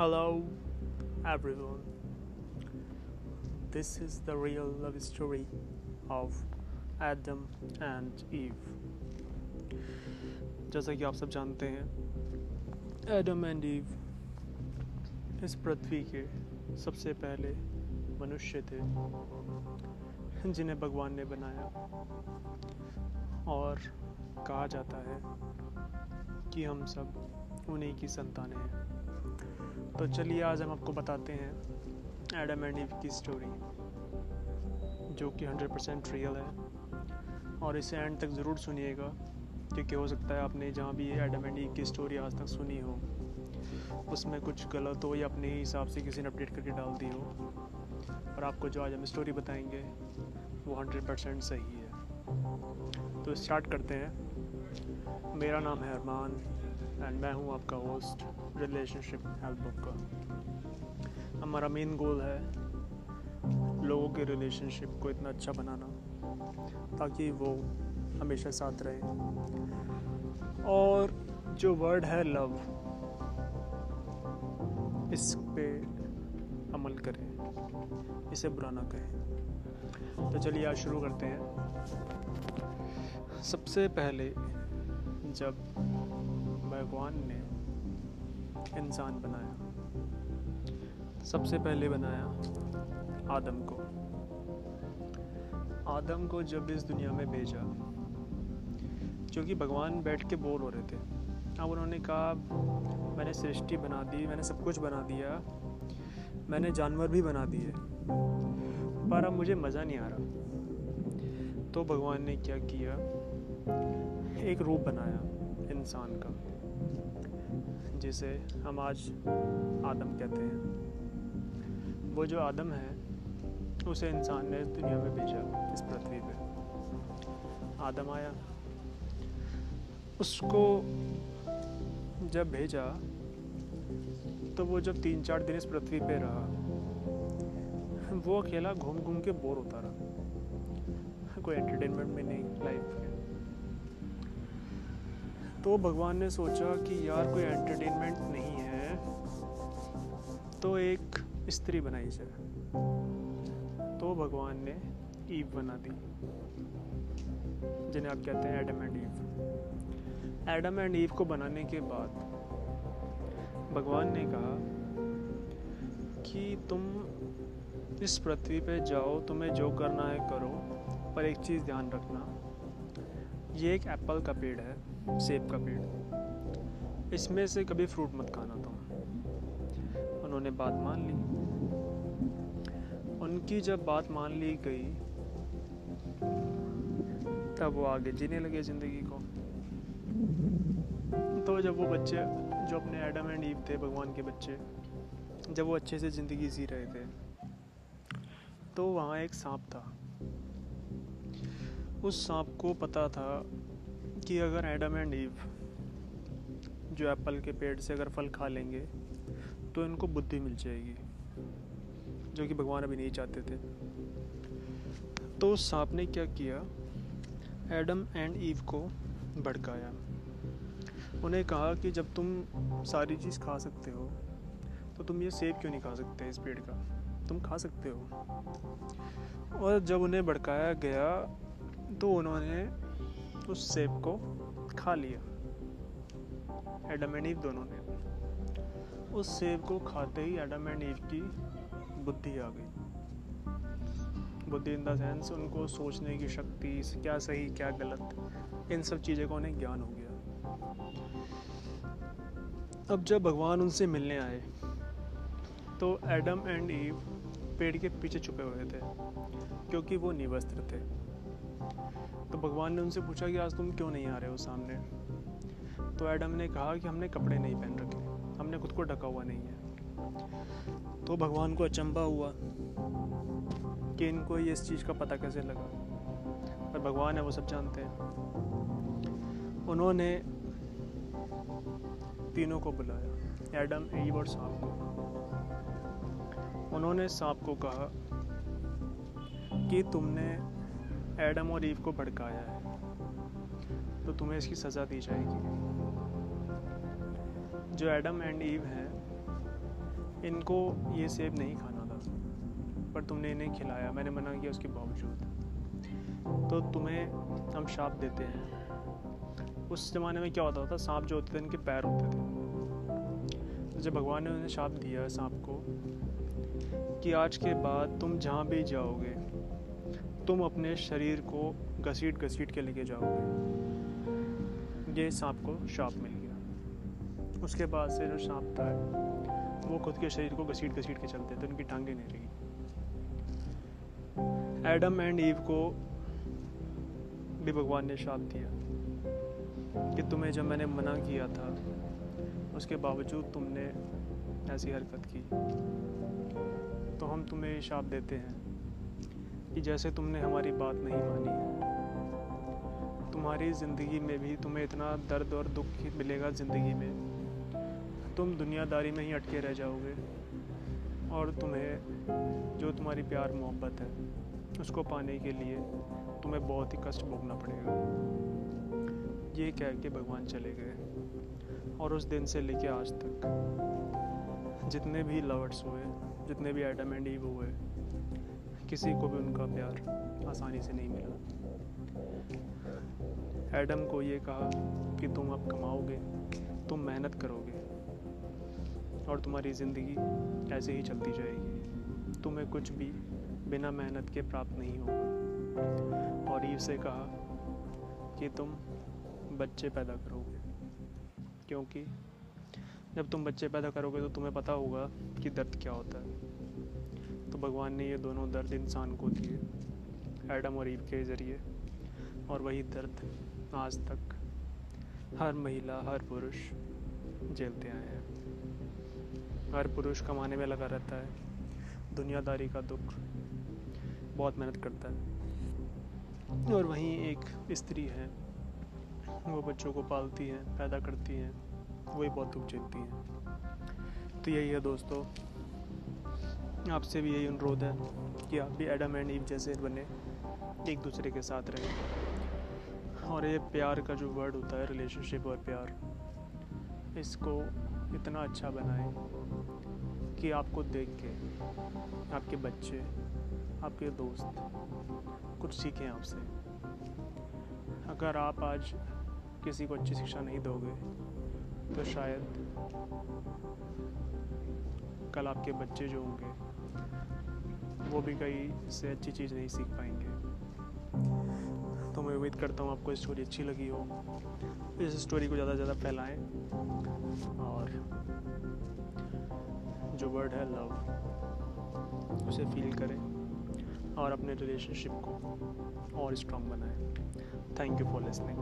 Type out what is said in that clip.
Hello, everyone. This is the real love story of Adam and Eve. जैसा कि आप सब जानते हैं एडम एंड ईव इस पृथ्वी के सबसे पहले मनुष्य थे जिन्हें भगवान ने बनाया और कहा जाता है कि हम सब उन्हीं की संतानें हैं तो चलिए आज हम आपको बताते हैं एडम एंड ईव की स्टोरी जो कि 100% परसेंट रियल है। और इसे एंड तक ज़रूर सुनिएगा, क्योंकि हो सकता है आपने जहाँ भी एडम एंड ईव की स्टोरी आज तक सुनी हो, उसमें कुछ गलत हो या अपने हिसाब से किसी ने अपडेट करके डाल दी हो। और आपको जो आज हम स्टोरी बताएँगे, वो 100% परसेंट सही है। तो स्टार्ट करते हैं। मेरा नाम है अरमान एंड मैं हूँ आपका होस्ट रिलेशनशिप हेल्प बुक का। हमारा मेन गोल है लोगों के रिलेशनशिप को इतना अच्छा बनाना, ताकि वो हमेशा साथ रहे। और जो वर्ड है लव इस पे अमल करें, इसे बुरा ना कहें। तो चलिए आज शुरू करते हैं। सबसे पहले जब भगवान ने इंसान बनाया, सबसे पहले बनाया आदम को। आदम को जब इस दुनिया में भेजा क्योंकि भगवान बैठ के बोर हो रहे थे, अब उन्होंने कहा, मैंने सृष्टि बना दी, मैंने सब कुछ बना दिया, मैंने जानवर भी बना दिए, पर अब मुझे मज़ा नहीं आ रहा। तो भगवान ने क्या किया? एक रूप बनाया इंसान का, जिसे हम आज आदम कहते हैं। वो जो आदम है, उसे इंसान ने दुनिया में भेजा इस पृथ्वी पे। आदम आया, उसको जब भेजा तो वो जब तीन चार दिन इस पृथ्वी पे रहा, वो अकेला घूम घूम के बोर होता रहा। कोई एंटरटेनमेंट में नहीं लाइफ में। तो भगवान ने सोचा कि यार कोई एंटरटेनमेंट नहीं है तो एक स्त्री बनाई जाए। तो भगवान ने ईव बना दी, जिन्हें आप कहते हैं Adam and Eve Adam and Eve को बनाने के बाद भगवान ने कहा कि तुम इस पृथ्वी पे जाओ, तुम्हें जो करना है करो, पर एक चीज़ ध्यान रखना, ये एक एप्पल का पेड़ है। सेब का पेड़। इसमें से कभी फ्रूट मत खाना तुम। उन्होंने बात मान ली। उनकी जब बात मान ली गई, तब वो आगे जीने लगे ज़िंदगी को। तो जब वो बच्चे, जो अपने एडम एंड ईव थे, भगवान के बच्चे, जब वो अच्छे से ज़िंदगी जी रहे थे तो वहाँ एक सांप था। उस सांप को पता था कि अगर एडम एंड ईव जो एप्पल के पेड़ से अगर फल खा लेंगे तो इनको बुद्धि मिल जाएगी, जो कि भगवान अभी नहीं चाहते थे। तो उस सांप ने क्या किया? एडम एंड ईव को भड़काया। उन्हें कहा कि जब तुम सारी चीज़ खा सकते हो तो तुम ये सेब क्यों नहीं खा सकते इस पेड़ का? तुम खा सकते हो। और जब उन्हें भड़काया गया तो उन्होंने उस सेब को खा लिया। एडम एंड ईव दोनों ने। उस सेब को खाते ही एडम एंड ईव की बुद्धि आ गई। बुद्धि इन द सेंस उनको सोचने की शक्ति क्या सही, क्या गलत, इन सब चीज़ों का उन्हें ज्ञान हो गया। अब जब भगवान उनसे मिलने आए तो एडम एंड ईव पेड़ के पीछे छुपे हुए थे, क्योंकि वो निवस्त्र थे। तो भगवान ने उनसे पूछा कि आज तुम क्यों नहीं आ रहे हो सामने? तो एडम ने कहा कि हमने कपड़े नहीं पहन रखे, हमने खुद को ढका हुआ नहीं है। तो भगवान को अचंबा हुआ कि इनको ये इस चीज़ का पता कैसे लगा। पर भगवान है, वो सब जानते हैं। उन्होंने तीनों को बुलाया, एडम, ईव और सांप को। उन्होंने सांप को कहा कि तुमने एडम और ईव को भड़काया है तो तुम्हें इसकी सज़ा दी जाएगी। जो एडम एंड ईव हैं, इनको ये सेब नहीं खाना था, पर तुमने इन्हें खिलाया, मैंने मना किया उसके बावजूद। तो तुम्हें हम शाप देते हैं। उस ज़माने में क्या होता था, सांप जो होते थे, इनके पैर होते थे। तो जब भगवान ने उन्हें शाप दिया सांप को, कि आज के बाद तुम जहाँ भी जाओगे तुम अपने शरीर को घसीट घसीट के लेके जाओगे। ये सांप को शाप मिल गया। उसके बाद से जो सांप था, वो खुद के शरीर को घसीट घसीट के चलते थे, उनकी टांगे नहीं रही। एडम एंड ईव को भी भगवान ने शाप दिया कि तुम्हें जब मैंने मना किया था, उसके बावजूद तुमने ऐसी हरकत की। तो हम तुम्हें शाप देते हैं। कि जैसे तुमने हमारी बात नहीं मानी तुम्हारी ज़िंदगी में भी तुम्हें इतना दर्द और दुख मिलेगा ज़िंदगी में। तुम दुनियादारी में ही अटके रह जाओगे और तुम्हें जो तुम्हारी प्यार मोहब्बत है, उसको पाने के लिए तुम्हें बहुत ही कष्ट भोगना पड़ेगा। ये कह के भगवान चले गए और उस दिन से लेके आज तक जितने भी लवर्स हुए, जितने भी एडम एंड ईव हुए किसी को भी उनका प्यार आसानी से नहीं मिला। एडम को ये कहा कि तुम अब कमाओगे, तुम मेहनत करोगे और तुम्हारी ज़िंदगी ऐसे ही चलती जाएगी। तुम्हें कुछ भी बिना मेहनत के प्राप्त नहीं होगा। और ईव से कहा कि तुम बच्चे पैदा करोगे, क्योंकि जब तुम बच्चे पैदा करोगे तो तुम्हें पता होगा कि दर्द क्या होता है। तो भगवान ने ये दोनों दर्द इंसान को दिए, एडम और ईव के ज़रिए, और वही दर्द आज तक हर महिला, हर पुरुष झेलते आए हैं। हर पुरुष कमाने में लगा रहता है, दुनियादारी का दुख बहुत मेहनत करता है। और वहीं एक स्त्री है, वो बच्चों को पालती है, पैदा करती है, वही बहुत दुख झेलती है। तो यही है दोस्तों आपसे भी यही अनुरोध है कि आप भी एडम एंड ईव जैसे बने, एक दूसरे के साथ रहें। और ये प्यार का जो वर्ड होता है रिलेशनशिप और प्यार, इसको इतना अच्छा बनाएँ कि आपको देख के, आपके बच्चे, आपके दोस्त कुछ सीखें आपसे। अगर आप आज किसी को अच्छी शिक्षा नहीं दोगे तो शायद कल आपके बच्चे जो होंगे, वो भी कहीं से अच्छी चीज़ नहीं सीख पाएँगे। तो मैं उम्मीद करता हूँ आपको स्टोरी अच्छी लगी हो। इस स्टोरी को ज़्यादा से ज़्यादा फैलाएँ और जो वर्ड है लव उसे फील करें और अपने रिलेशनशिप को और स्ट्रॉन्ग बनाएँ। Thank you for listening